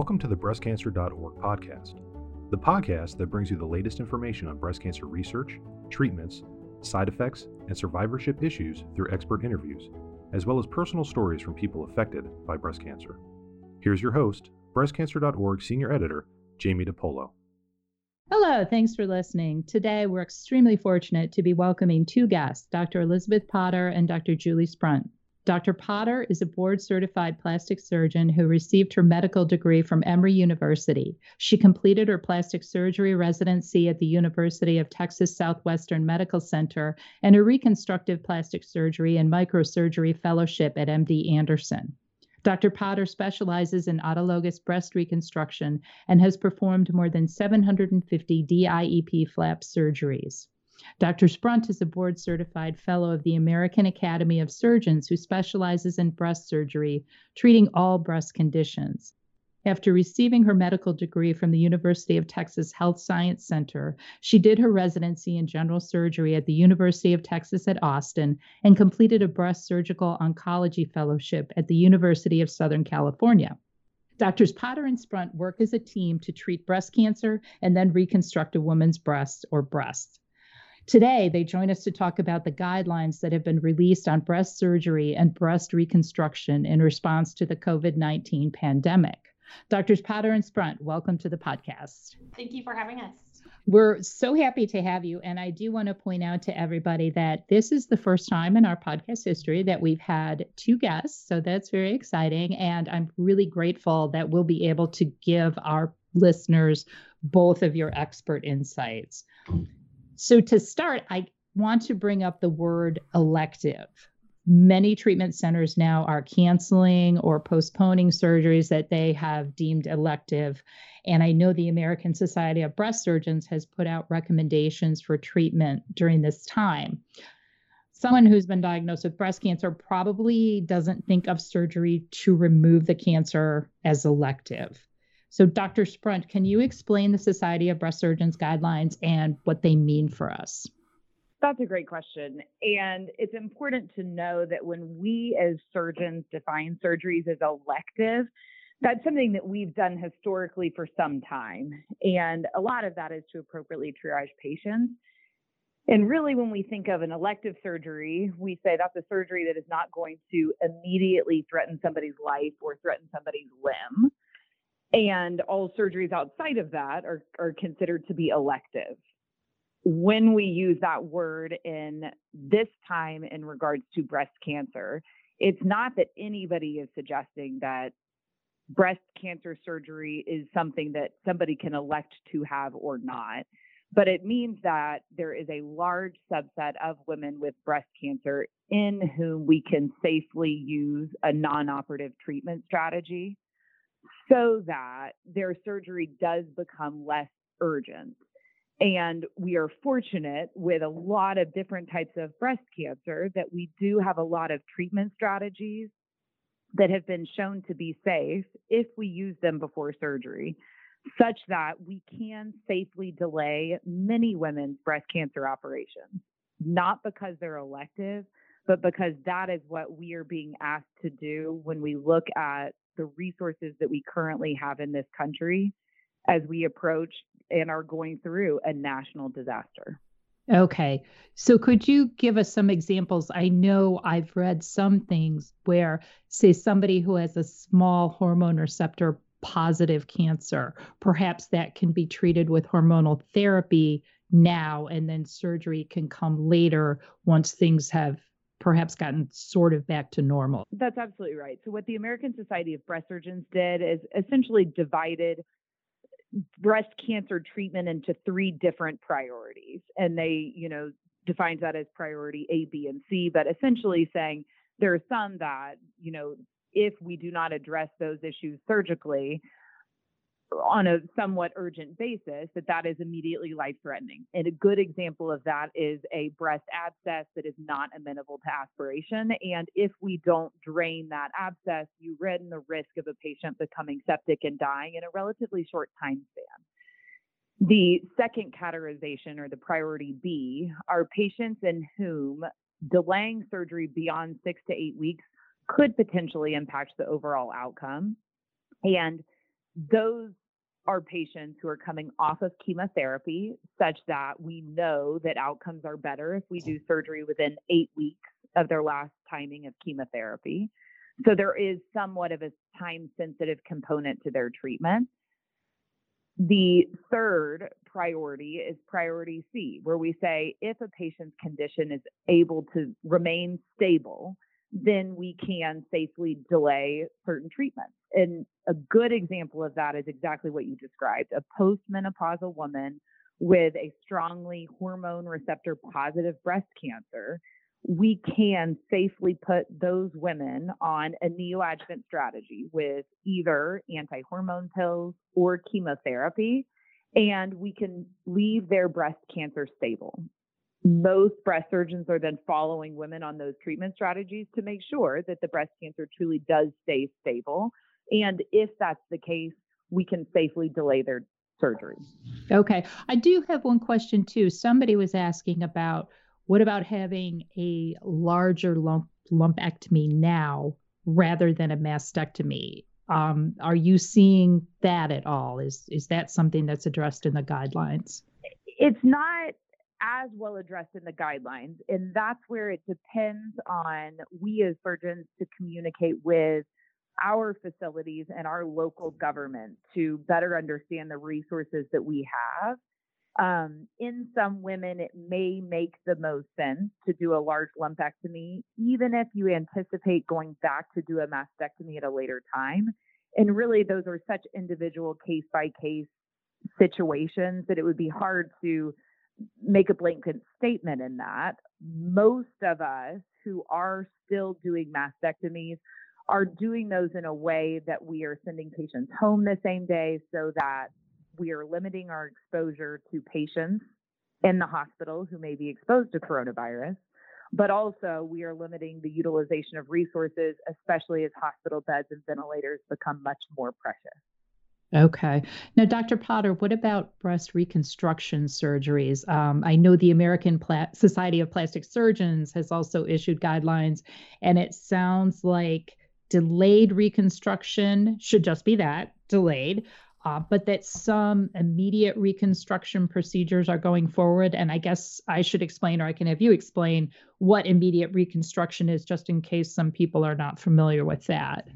Welcome to the breastcancer.org podcast, the podcast that brings you the latest information on breast cancer research, treatments, side effects, and survivorship issues through expert interviews, as well as personal stories from people affected by breast cancer. Here's your host, breastcancer.org senior editor, Jamie DePolo. Hello, thanks for listening. Today, we're extremely fortunate to be welcoming two guests, Dr. Elizabeth Potter and Dr. Julie Sprunt. Dr. Potter is a board certified plastic surgeon who received her medical degree from Emory University. She completed her plastic surgery residency at the University of Texas Southwestern Medical Center and a reconstructive plastic surgery and microsurgery fellowship at MD Anderson. Dr. Potter specializes in autologous breast reconstruction and has performed more than 750 DIEP flap surgeries. Dr. Sprunt is a board certified fellow of the American Academy of Surgeons who specializes in breast surgery, treating all breast conditions. After receiving her medical degree from the University of Texas Health Science Center, she did her residency in general surgery at the University of Texas at Austin and completed a breast surgical oncology fellowship at the University of Southern California. Doctors Potter and Sprunt work as a team to treat breast cancer and then reconstruct a woman's breast or breasts. Today, they join us to talk about the guidelines that have been released on breast surgery and breast reconstruction in response to the COVID 19 pandemic. Doctors Potter and Sprunt, welcome to the podcast. Thank you for having us. We're so happy to have you. And I do want to point out to everybody that this is the first time in our podcast history that we've had two guests. So that's very exciting. And I'm really grateful that we'll be able to give our listeners both of your expert insights. So, to start, I want to bring up the word elective. Many treatment centers now are canceling or postponing surgeries that they have deemed elective. And I know the American Society of Breast Surgeons has put out recommendations for treatment during this time. Someone who's been diagnosed with breast cancer probably doesn't think of surgery to remove the cancer as elective. So, Dr. Sprunt, can you explain the Society of Breast Surgeons guidelines and what they mean for us? That's a great question. And it's important to know that when we as surgeons define surgeries as elective, that's something that we've done historically for some time. And a lot of that is to appropriately triage patients. And really, when we think of an elective surgery, we say that's a surgery that is not going to immediately threaten somebody's life or threaten somebody's limb and all surgeries outside of that are, are considered to be elective. When we use that word in this time in regards to breast cancer, it's not that anybody is suggesting that breast cancer surgery is something that somebody can elect to have or not. But it means that there is a large subset of women with breast cancer in whom we can safely use a non operative treatment strategy so that their surgery does become less urgent. And we are fortunate with a lot of different types of breast cancer that we do have a lot of treatment strategies that have been shown to be safe if we use them before surgery, such that we can safely delay many women's breast cancer operations, not because they're elective, but because that is what we are being asked to do when we look at the resources that we currently have in this country as we approach and are going through a national disaster. Okay. So could you give us some examples? I know I've read some things where, say, somebody who has a small hormone receptor positive cancer, perhaps that can be treated with hormonal therapy now, and then surgery can come later once things have perhaps gotten sort of back to normal. That's absolutely right. So, what the American Society of Breast Surgeons did is essentially divided breast cancer treatment into three different priorities. And they, you know, defines that as priority A, B, and C, but essentially saying there are some that, you know, if we do not address those issues surgically, on a somewhat urgent basis that that is immediately life threatening. And a good example of that is a breast abscess that is not amenable to aspiration. And if we don't drain that abscess, you run the risk of a patient becoming septic and dying in a relatively short time span. The second categorization or the priority B are patients in whom delaying surgery beyond six to eight weeks could potentially impact the overall outcome. And those are patients who are coming off of chemotherapy, such that we know that outcomes are better if we do surgery within eight weeks of their last timing of chemotherapy. So there is somewhat of a time sensitive component to their treatment. The third priority is priority C, where we say if a patient's condition is able to remain stable, then we can safely delay certain treatments. And a good example of that is exactly what you described a postmenopausal woman with a strongly hormone receptor positive breast cancer we can safely put those women on a neoadjuvant strategy with either anti hormone pills or chemotherapy, and we can leave their breast cancer stable. Most breast surgeons are then following women on those treatment strategies to make sure that the breast cancer truly does stay stable. And if that's the case, we can safely delay their surgery. Okay. I do have one question too. Somebody was asking about what about having a larger lump, lumpectomy now rather than a mastectomy? Um, are you seeing that at all? Is is that something that's addressed in the guidelines? It's not as well addressed in the guidelines, and that's where it depends on we as surgeons to communicate with our facilities and our local government to better understand the resources that we have um, in some women, it may make the most sense to do a large lumpectomy, even if you anticipate going back to do a mastectomy at a later time. And really, those are such individual case by case situations that it would be hard to make a blanket statement in that. Most of us who are still doing mastectomies are doing those in a way that we are sending patients home the same day so that we are limiting our exposure to patients in the hospital who may be exposed to coronavirus, but also we are limiting the utilization of resources, especially as hospital beds and ventilators become much more precious. Okay. Now, Dr. Potter, what about breast reconstruction surgeries? Um, I know the American Pla- Society of Plastic Surgeons has also issued guidelines, and it sounds like delayed reconstruction should just be that delayed uh, but that some immediate reconstruction procedures are going forward. And I guess I should explain, or I can have you explain what immediate reconstruction is, just in case some people are not familiar with that.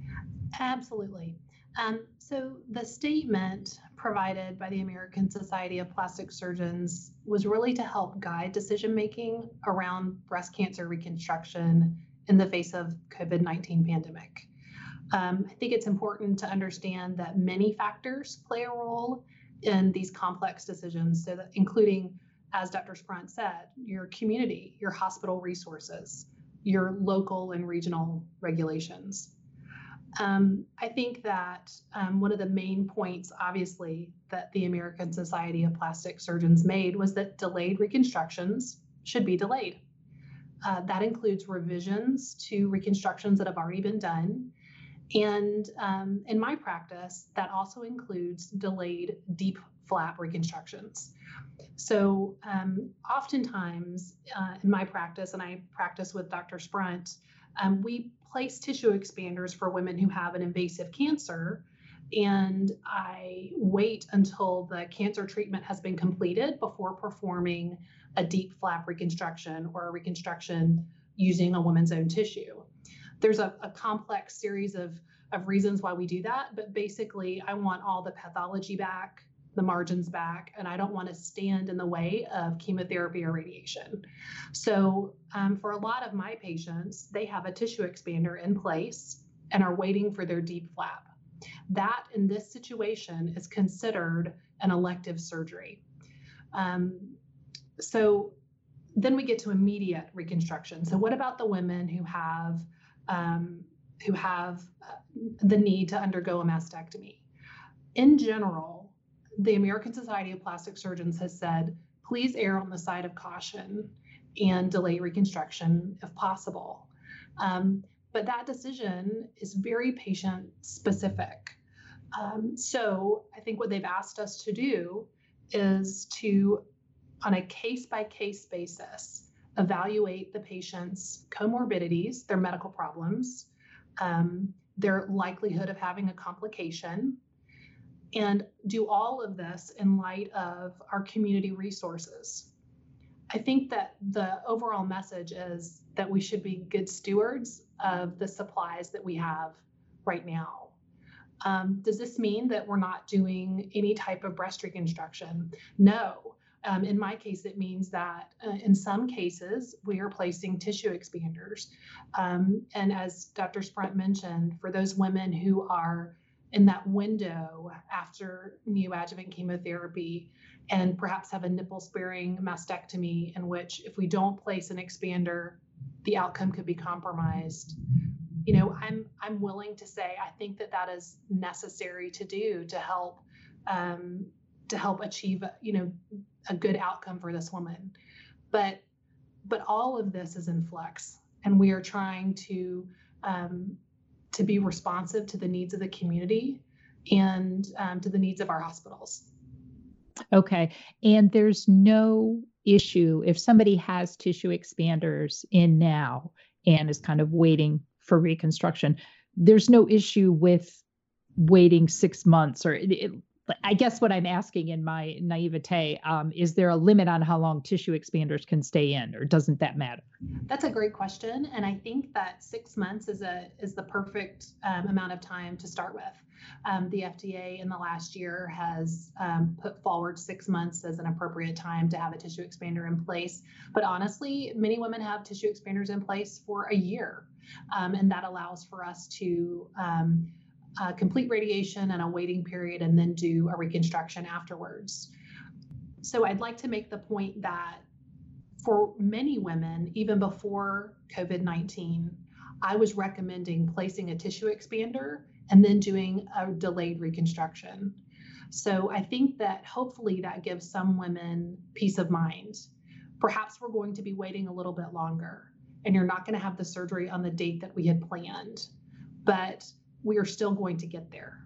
Absolutely. Um, so, the statement provided by the American Society of Plastic Surgeons was really to help guide decision making around breast cancer reconstruction in the face of COVID-19 pandemic. Um, I think it's important to understand that many factors play a role in these complex decisions, so that including, as Dr. Sprunt said, your community, your hospital resources, your local and regional regulations. Um, I think that um, one of the main points, obviously, that the American Society of Plastic Surgeons made was that delayed reconstructions should be delayed. Uh, that includes revisions to reconstructions that have already been done and um, in my practice, that also includes delayed DIEP flap reconstructions. So, um, oftentimes uh, in my practice, and I practice with Dr. Sprunt, um, we place tissue expanders for women who have an invasive cancer. And I wait until the cancer treatment has been completed before performing a DIEP flap reconstruction or a reconstruction using a woman's own tissue there's a, a complex series of of reasons why we do that but basically i want all the pathology back the margins back and i don't want to stand in the way of chemotherapy or radiation. So um, for a lot of my patients they have a tissue expander in place and are waiting for their DIEP flap. That in this situation is considered an elective surgery. Um, so then we get to immediate reconstruction. So what about the women who have um, who have uh, the need to undergo a mastectomy. In general, the American Society of Plastic Surgeons has said, please err on the side of caution and delay reconstruction if possible. Um, but that decision is very patient specific. Um, so I think what they've asked us to do is to, on a case by case basis, evaluate the patient's comorbidities, their medical problems, um, their likelihood of having a complication, and do all of this in light of our community resources. I think that the overall message is that we should be good stewards of the supplies that we have right now. Um, does this mean that we're not doing any type of breast reconstruction? No. Um, in my case, it means that uh, in some cases, we are placing tissue expanders. Um, and as Dr. Sprunt mentioned, for those women who are in that window after neoadjuvant chemotherapy and perhaps have a nipple sparing mastectomy, in which if we don't place an expander, the outcome could be compromised. You know, I'm I'm willing to say I think that that is necessary to do to help um, to help achieve you know a good outcome for this woman. But but all of this is in flux, and we are trying to um, to be responsive to the needs of the community and um, to the needs of our hospitals. Okay, and there's no issue if somebody has tissue expanders in now and is kind of waiting for reconstruction. There's no issue with waiting six months or it, I guess what I'm asking in my naivete um, is there a limit on how long tissue expanders can stay in, or doesn't that matter? That's a great question, and I think that six months is a is the perfect um, amount of time to start with. Um, the FDA in the last year has um, put forward six months as an appropriate time to have a tissue expander in place. But honestly, many women have tissue expanders in place for a year, um, and that allows for us to um, uh, complete radiation and a waiting period, and then do a reconstruction afterwards. So I'd like to make the point that for many women, even before COVID 19, I was recommending placing a tissue expander and then doing a delayed reconstruction. So I think that hopefully that gives some women peace of mind. Perhaps we're going to be waiting a little bit longer and you're not going to have the surgery on the date that we had planned. But we are still going to get there.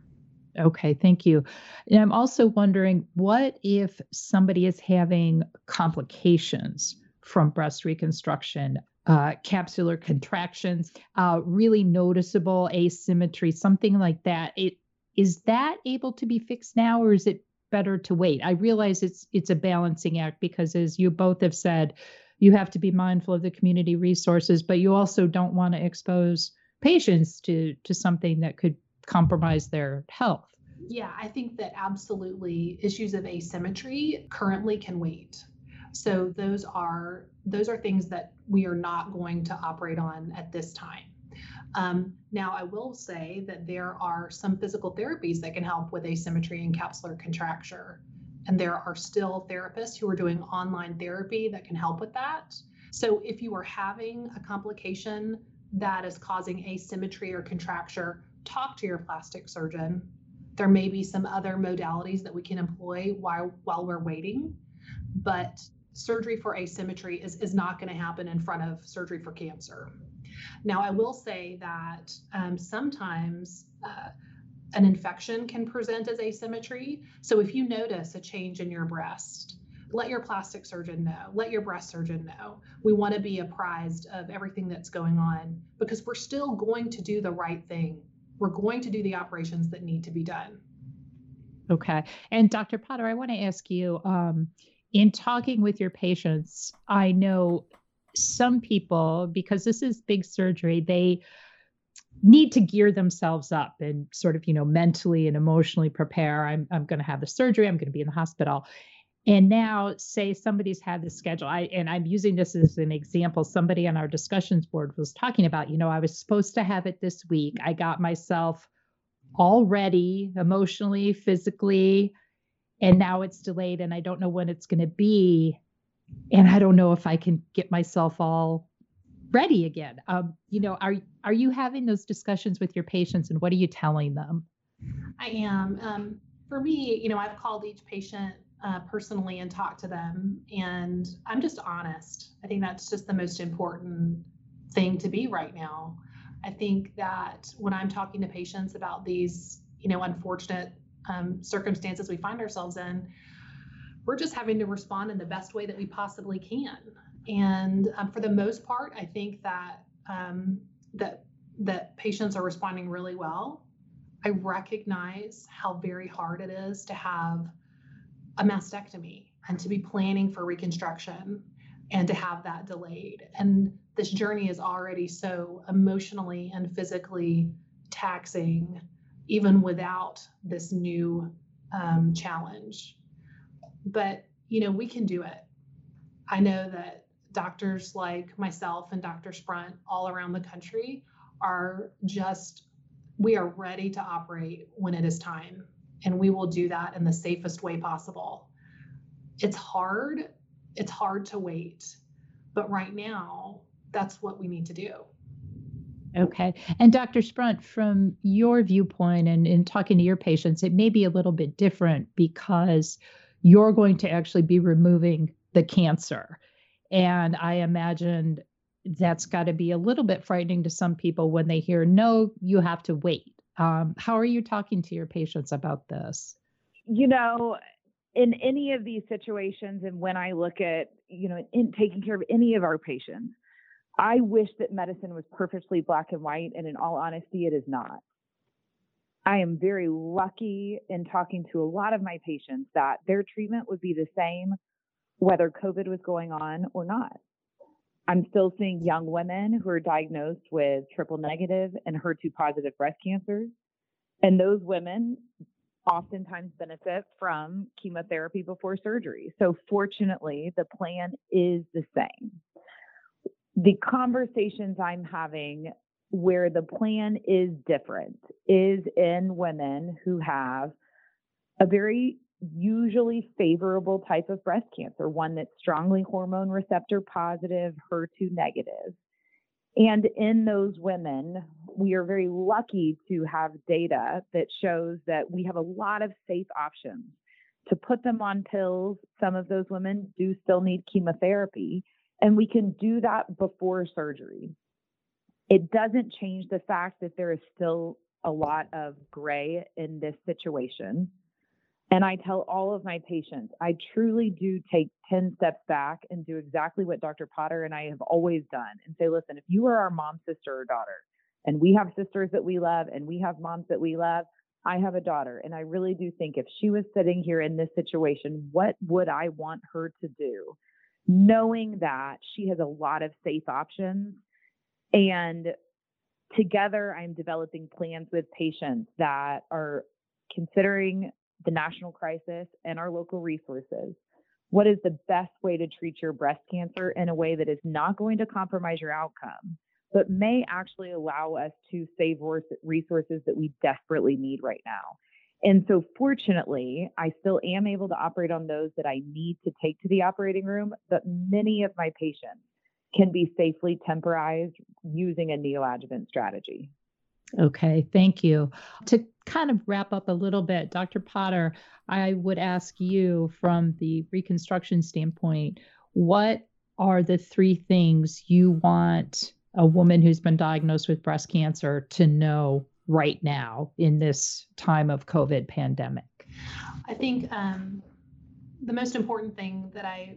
Okay, thank you. And I'm also wondering what if somebody is having complications from breast reconstruction, uh, capsular contractions, uh, really noticeable asymmetry, something like that. It, is that able to be fixed now, or is it better to wait? I realize it's it's a balancing act because, as you both have said, you have to be mindful of the community resources, but you also don't want to expose patients to to something that could compromise their health. Yeah, I think that absolutely issues of asymmetry currently can wait. So those are those are things that we are not going to operate on at this time. Um, now, I will say that there are some physical therapies that can help with asymmetry and capsular contracture. And there are still therapists who are doing online therapy that can help with that. So, if you are having a complication that is causing asymmetry or contracture, talk to your plastic surgeon. There may be some other modalities that we can employ while while we're waiting, but surgery for asymmetry is, is not going to happen in front of surgery for cancer. Now, I will say that um, sometimes uh, an infection can present as asymmetry. So if you notice a change in your breast, let your plastic surgeon know, let your breast surgeon know. We want to be apprised of everything that's going on because we're still going to do the right thing. We're going to do the operations that need to be done. Okay. And Dr. Potter, I want to ask you um, in talking with your patients, I know some people, because this is big surgery, they need to gear themselves up and sort of, you know, mentally and emotionally prepare. I'm, I'm going to have the surgery, I'm going to be in the hospital. And now, say somebody's had the schedule, I and I'm using this as an example. Somebody on our discussions board was talking about, you know, I was supposed to have it this week. I got myself all ready emotionally, physically, and now it's delayed and I don't know when it's going to be. And I don't know if I can get myself all ready again. Um, you know, are are you having those discussions with your patients and what are you telling them? I am. Um, for me, you know, I've called each patient uh, personally and talk to them. And I'm just honest. I think that's just the most important thing to be right now. I think that when I'm talking to patients about these, you know, unfortunate um, circumstances we find ourselves in, we're just having to respond in the best way that we possibly can. And um, for the most part, I think that um, that that patients are responding really well. I recognize how very hard it is to have a mastectomy and to be planning for reconstruction and to have that delayed. And this journey is already so emotionally and physically taxing, even without this new um, challenge. But, you know, we can do it. I know that doctors like myself and Dr. Sprunt all around the country are just, we are ready to operate when it is time. And we will do that in the safest way possible. It's hard. It's hard to wait. But right now, that's what we need to do. Okay. And Dr. Sprunt, from your viewpoint and in talking to your patients, it may be a little bit different because you're going to actually be removing the cancer. And I imagine that's got to be a little bit frightening to some people when they hear, no, you have to wait. Um, how are you talking to your patients about this? You know, in any of these situations, and when I look at, you know, in taking care of any of our patients, I wish that medicine was perfectly black and white, and in all honesty, it is not. I am very lucky in talking to a lot of my patients that their treatment would be the same whether COVID was going on or not. I'm still seeing young women who are diagnosed with triple negative and HER2 positive breast cancers. And those women oftentimes benefit from chemotherapy before surgery. So, fortunately, the plan is the same the conversations I'm having where the plan is different is in women who have a very usually favorable type of breast cancer, one that's strongly hormone receptor positive, HER2 negative. And in those women, we are very lucky to have data that shows that we have a lot of safe options to put them on pills. Some of those women do still need chemotherapy, and we can do that before surgery. It doesn't change the fact that there is still a lot of gray in this situation. And I tell all of my patients, I truly do take 10 steps back and do exactly what Dr. Potter and I have always done and say, listen, if you are our mom, sister, or daughter, and we have sisters that we love and we have moms that we love, I have a daughter. And I really do think if she was sitting here in this situation, what would I want her to do? knowing that she has a lot of safe options. And together, I'm developing plans with patients that are considering the national crisis and our local resources. What is the best way to treat your breast cancer in a way that is not going to compromise your outcome, but may actually allow us to save resources that we desperately need right now? And so, fortunately, I still am able to operate on those that I need to take to the operating room, but many of my patients can be safely temporized using a neoadjuvant strategy. Okay, thank you. To kind of wrap up a little bit, Dr. Potter, I would ask you from the reconstruction standpoint, what are the three things you want a woman who's been diagnosed with breast cancer to know right now in this time of COVID pandemic? I think um, the most important thing that I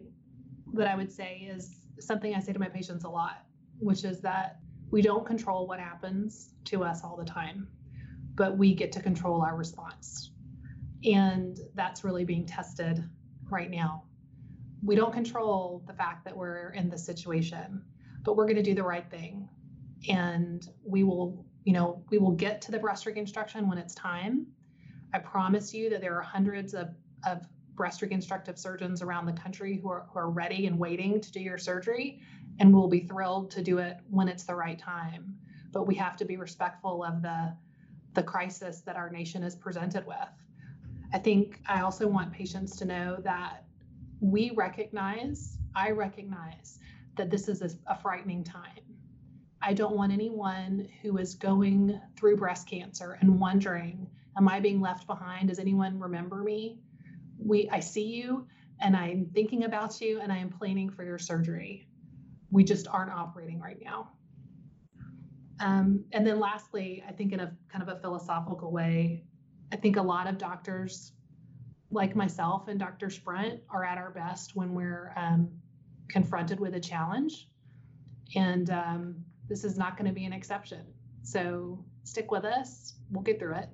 that I would say is something I say to my patients a lot, which is that we don't control what happens to us all the time, but we get to control our response. And that's really being tested right now. We don't control the fact that we're in this situation, but we're going to do the right thing. And we will you know, we will get to the breast reconstruction when it's time. I promise you that there are hundreds of, of breast reconstructive surgeons around the country who are, who are ready and waiting to do your surgery, and we'll be thrilled to do it when it's the right time. But we have to be respectful of the, the crisis that our nation is presented with. I think I also want patients to know that we recognize, I recognize that this is a, a frightening time I don't want anyone who is going through breast cancer and wondering, am I being left behind? Does anyone remember me? We I see you and I'm thinking about you and I am planning for your surgery. We just aren't operating right now. Um, and then lastly, I think in a kind of a philosophical way, I think a lot of doctors like myself and Dr. Sprunt are at our best when we're um, confronted with a challenge. And um, this is not going to be an exception. So stick with us. We'll get through it.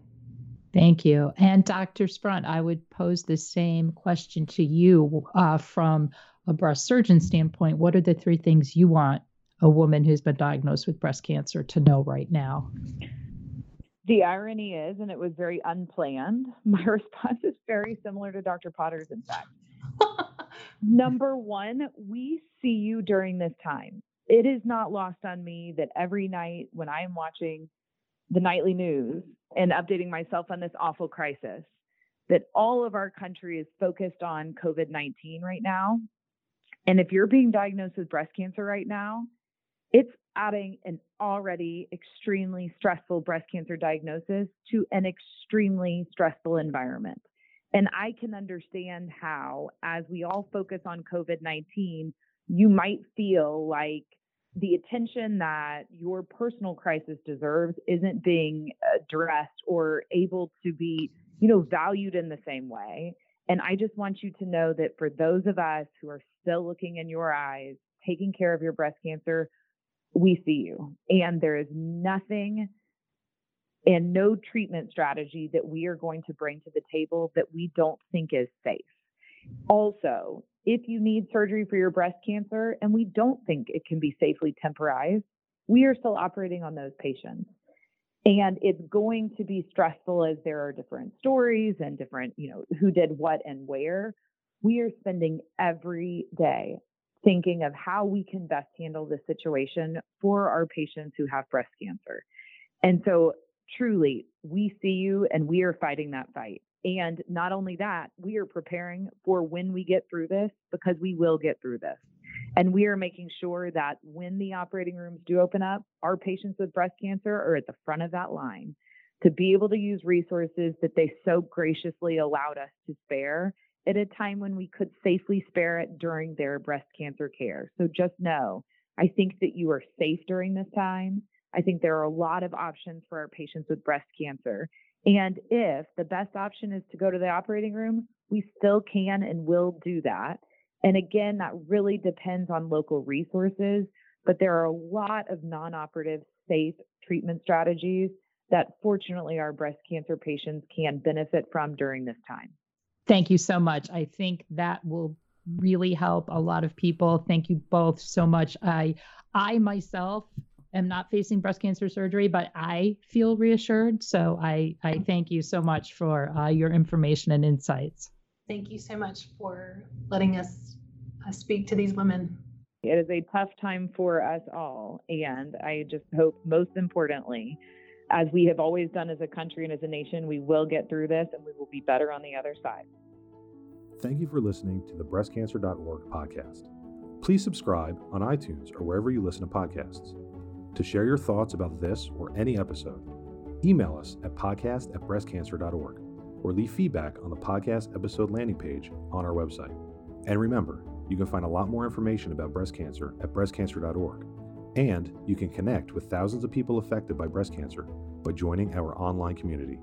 Thank you. And Dr. Sprunt, I would pose the same question to you uh, from a breast surgeon standpoint. What are the three things you want a woman who's been diagnosed with breast cancer to know right now? The irony is, and it was very unplanned, my response is very similar to Dr. Potter's, in fact. Number one, we see you during this time. It is not lost on me that every night when I am watching the nightly news and updating myself on this awful crisis, that all of our country is focused on COVID 19 right now. And if you're being diagnosed with breast cancer right now, it's adding an already extremely stressful breast cancer diagnosis to an extremely stressful environment. And I can understand how, as we all focus on COVID 19, you might feel like the attention that your personal crisis deserves isn't being uh, addressed or able to be, you know, valued in the same way. And I just want you to know that for those of us who are still looking in your eyes, taking care of your breast cancer, we see you. And there is nothing and no treatment strategy that we are going to bring to the table that we don't think is safe. Also, if you need surgery for your breast cancer and we don't think it can be safely temporized, we are still operating on those patients. And it's going to be stressful as there are different stories and different, you know, who did what and where. We are spending every day thinking of how we can best handle this situation for our patients who have breast cancer. And so, truly, we see you and we are fighting that fight. And not only that, we are preparing for when we get through this because we will get through this. And we are making sure that when the operating rooms do open up, our patients with breast cancer are at the front of that line to be able to use resources that they so graciously allowed us to spare at a time when we could safely spare it during their breast cancer care. So just know, I think that you are safe during this time. I think there are a lot of options for our patients with breast cancer. And if the best option is to go to the operating room, we still can and will do that. And again, that really depends on local resources, but there are a lot of non operative, safe treatment strategies that fortunately our breast cancer patients can benefit from during this time. Thank you so much. I think that will really help a lot of people. Thank you both so much. I I myself am not facing breast cancer surgery, but I feel reassured. So I I thank you so much for uh, your information and insights. Thank you so much for letting us uh, speak to these women. It is a tough time for us all, and I just hope most importantly as we have always done as a country and as a nation, we will get through this and we will be better on the other side. Thank you for listening to the breastcancer.org podcast. Please subscribe on iTunes or wherever you listen to podcasts. To share your thoughts about this or any episode, email us at podcast at breastcancer.org or leave feedback on the podcast episode landing page on our website. And remember, you can find a lot more information about breast cancer at breastcancer.org and you can connect with thousands of people affected by breast cancer by joining our online community.